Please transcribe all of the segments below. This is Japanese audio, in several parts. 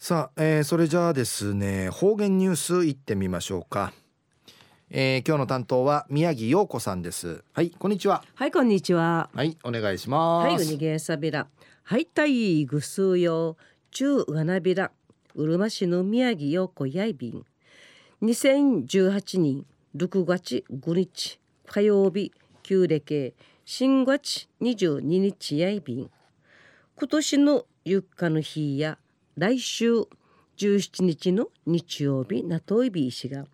さあ、えー、それじゃあですね方言ニュースいってみましょうか、えー、今日の担当は宮城陽子さんです。はいこんにちは。はいこんにちは。はいお願いします。はいウニゲーサビラはいたいぐすうよ中うがなびら。うるま市の宮城陽子やいびん。2018年6月5日火曜日旧暦新月22日やいびん。今年のゆっかの日や来週17日の日曜日なといびいしが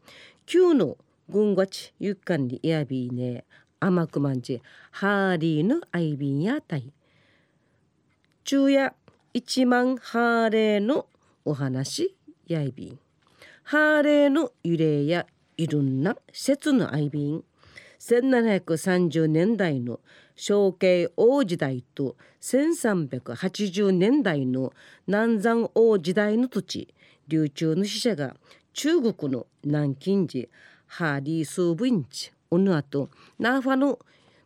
旧の軍月ゆっかんにやびね甘くまんじハーリーのアイビンやたい昼夜一万ハーレーのお話やいびんハーレーの揺れやいろんな施設のアイビン1730年代の小慶王時代と1380年代の南山王時代の土地。流中の死者が中国の南京寺ハーリー・スーブインチおのあとナーファの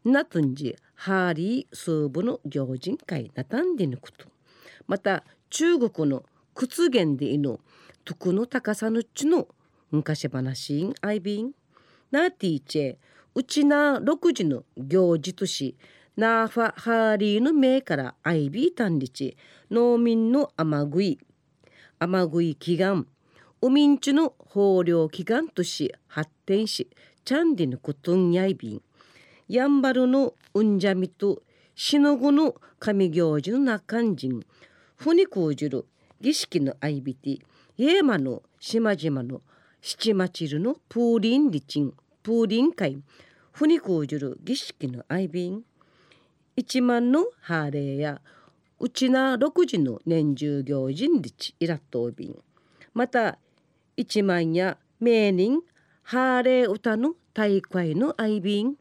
ナトンジハーリー・スーブの行人会なたんでぬこと。また中国の屈原でいの徳の高さのちの昔話アイビンナーティーチェうちな6時の行事としナーファハーリーの名からアイビータンリチ農民の雨食い雨食い祈願ウミンチの豊漁祈願とし発展しチャンディのことんやいびん。やんばるのうんじゃみとしのぐの神行事の中んじん。ふにこうじる儀式のアイビティイエマの島々の七町るのプーリンリチン。プーリン会ふにこうじる儀式のアイビン一万のハーレーやうちな六時の年中行人日イラットービンまた一万や名人ハーレー歌の大会のアイビン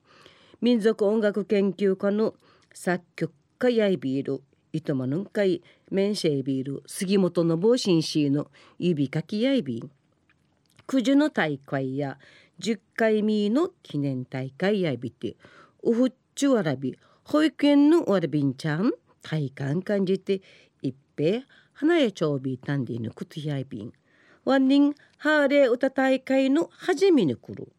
民族音楽研究家の作曲家やいビール。糸満のんかいメンシェイビール。杉本信夫紳士の指かきやいびん九十の大会や10回目の記念大会やびてウフッチュわらび保育園のわらびんちゃん体感感じて一平花やちょうびたんでぬくとやびん。ワンニンハーレー歌大会の初めに来る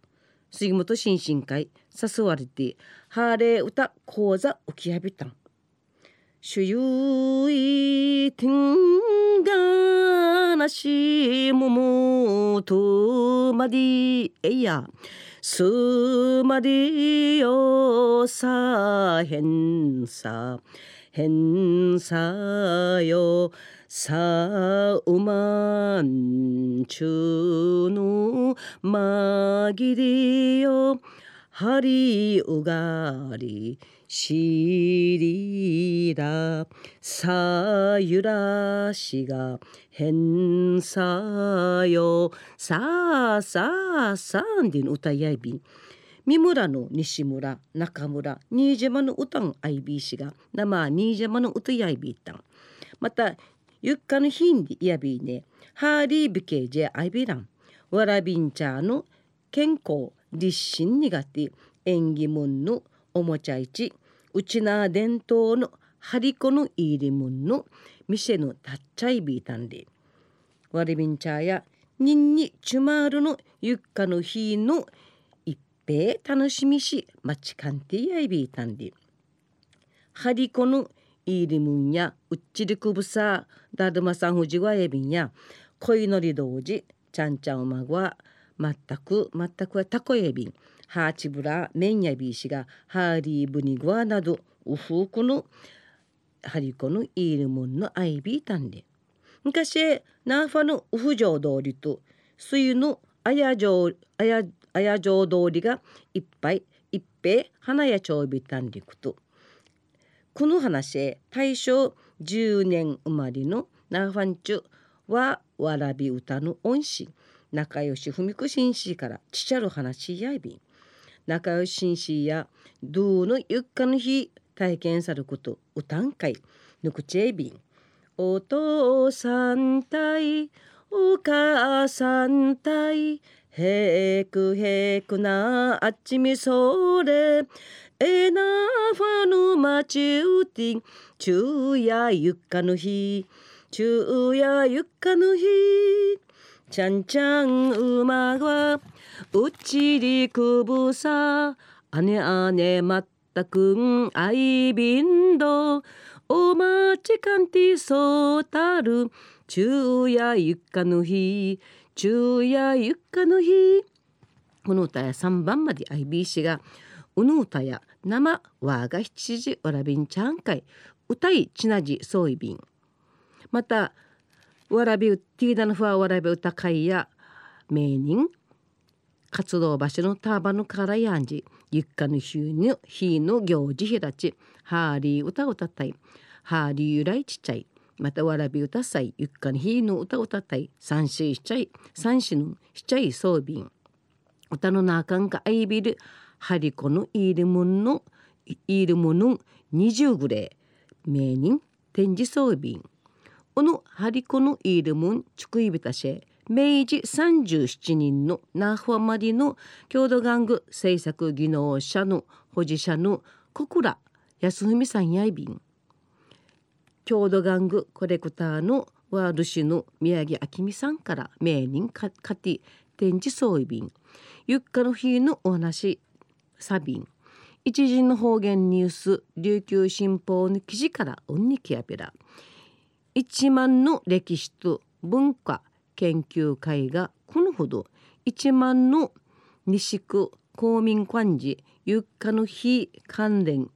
杉本新進会誘われてハーレー歌講座浮きやびたん。主有い天がなしももとまでえやすまでよさへんさへんさよさうまんちゅうのまぎりよ。はりうがりしりらさゆらしがへんさよ。さあさあさあんでの歌やいびん三村の西村中村新島の歌んアイビー氏が生新島の歌やいびいたんまたゆっかのヒンディやびね。ハーリービケージェアイビラン。わらびんちゃの健康立身苦手縁起物のおもちゃ市うちな伝統のハリコの入り物の店のたっちゃいびいたんでわりびんちゃやにんにちゅまるのゆっかの日の一平楽しみしまちかんてやいびいたんでハリコの入り物やうっちりくぶさだるまさんふじわえびんや恋のり同時ちゃんちゃんおまごは全く全くはたこえびんハーチブラメンヤビーシがハーリーブニグワなどウフークのハリコのイールモンのアイビータンで昔ナーファのウフ城通りと水のあや城あやあや城通りがいっぱいいっぺ花やちょうびたんでくと。この話大正10年生まれのナーファンチュはわらび歌の恩師。仲良し文子紳士からちちゃる話やいびん仲良し紳士やどうのゆっかの日体験さること歌ん会ぬくちえびんお父さん対お母さん対。へくへくなあっちみそれ。えなファのまちうてん昼夜ゆっかの日。昼夜ゆっかぬ日。ちゃんちゃん馬はうちりくぶさ姉姉まったくんあいびんどおまちかんてそうたる昼夜ゆっかぬ日昼夜ゆかぬ日。この歌や3番まで IBC がうぬ歌や生わが七時わらびんちゃんかい。歌いちなじそういびん。またわらびうティーダのふわわらび歌会や名人活動場所のターバのからやんじゆっかの週に日の行事ひらちハーリー歌歌ったいハーリー由来ちっちゃいまたわらび歌さいゆっかの日の歌歌ったい三子しちゃい三子のしちゃいそうびん歌のなあかんかあいびるハリコのいるもんのいるもの二十ぐれ名人展示装備のハリコのいるもんちくいびたし明治37人の那覇までの郷土玩具制作技能者の保持者の小倉康文さんやいびん。郷土玩具コレクターのワール氏の宮城明美さんから名人かかて展示装備。ゆっかの日のお話サビン一陣の方言ニュース琉球新報の記事からおんにきやべら。一万の歴史と文化研究会がこのほど。一万の西区公民館寺ゆっかの日関連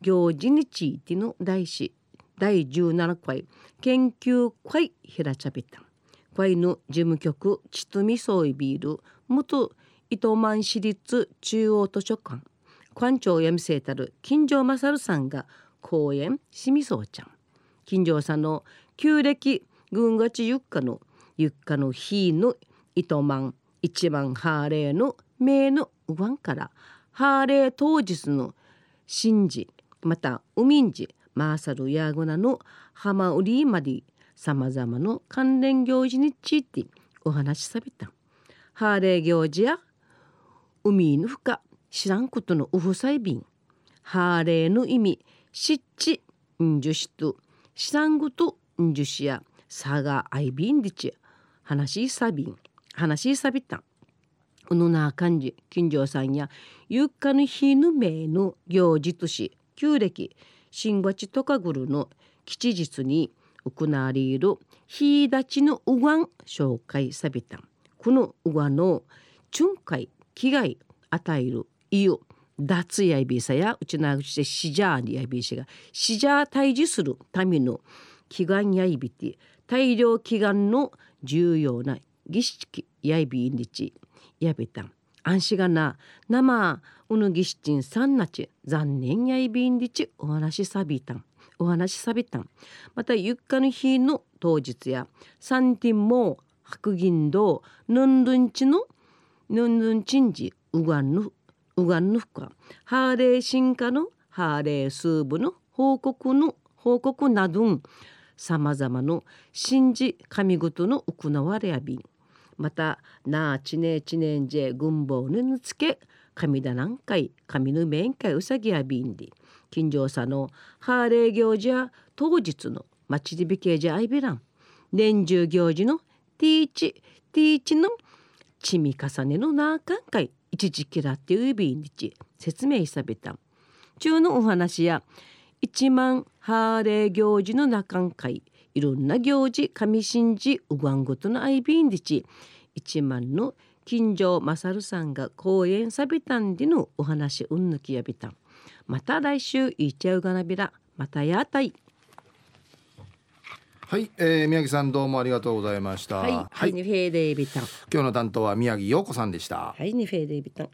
行事についての大使。第17回研究会ひらちゃべた。会の事務局ちとみそういビール元糸満市立中央図書館。館長をやみせたる金城勝さんが講演。しみそうちゃん。金城さんの旧暦軍がちゆっかのゆっかの日の糸満一番ハーレーの名のうわんからハーレー当日の神事また海んじマーサルヤーゴナの浜売りまでさまざまな関連行事についてお話しさびた。ハーレー行事や海の深知らんことのウフサイビンハーレーの意味湿地んじゅしと。知らんことんじゅしやさがあいびんでち話しさびん話しさびたん。うぬな感じ。金城さんやゆっかの日の名の行事とし旧暦。新月とかぐるの吉日に行われる日立ちのうがん紹介さびたん。このうがの巡回危害与えるいよ脱やいびさやうちなぐちでシジャーにやいびしがシジャー退治するための祈願やいびて大量祈願の重要な儀式やいびんりちやびたん安心がな生うぬぎしちんさんなち残念やいびんりちお話しさびたん。お話しさびたん。またゆっかの日の当日やサンティンも白銀堂ヌンルンチのヌンルンチンジウガンヌウガンヌフカハーレー進化のハーレースーブの報告の報告などん。さまざまの神事神事の行われやびん。またなあちねちねんじえ軍法ぬぬつけ神だなんかい神の面会うさぎやびんで。近所さのハーレー行事や当日の町でびけじゃあいびらん。年中行事のティーチティーチの積み重ねのなあかんかい。一時期だっていうびんにち説明さびた。中のお話や一万ハーレー行事の中んかいろんな行事神神事うがんごとのあいびんでち一万の金城勝さんが講演さびたんでのお話うんぬきやびた。また来週いっちゃうがなびらまたやたい。はい、えー、宮城さんどうもありがとうございました。はい、はい、にフェーデービタン。今日の担当は宮城陽子さんでした。はい、にフェーデービタン。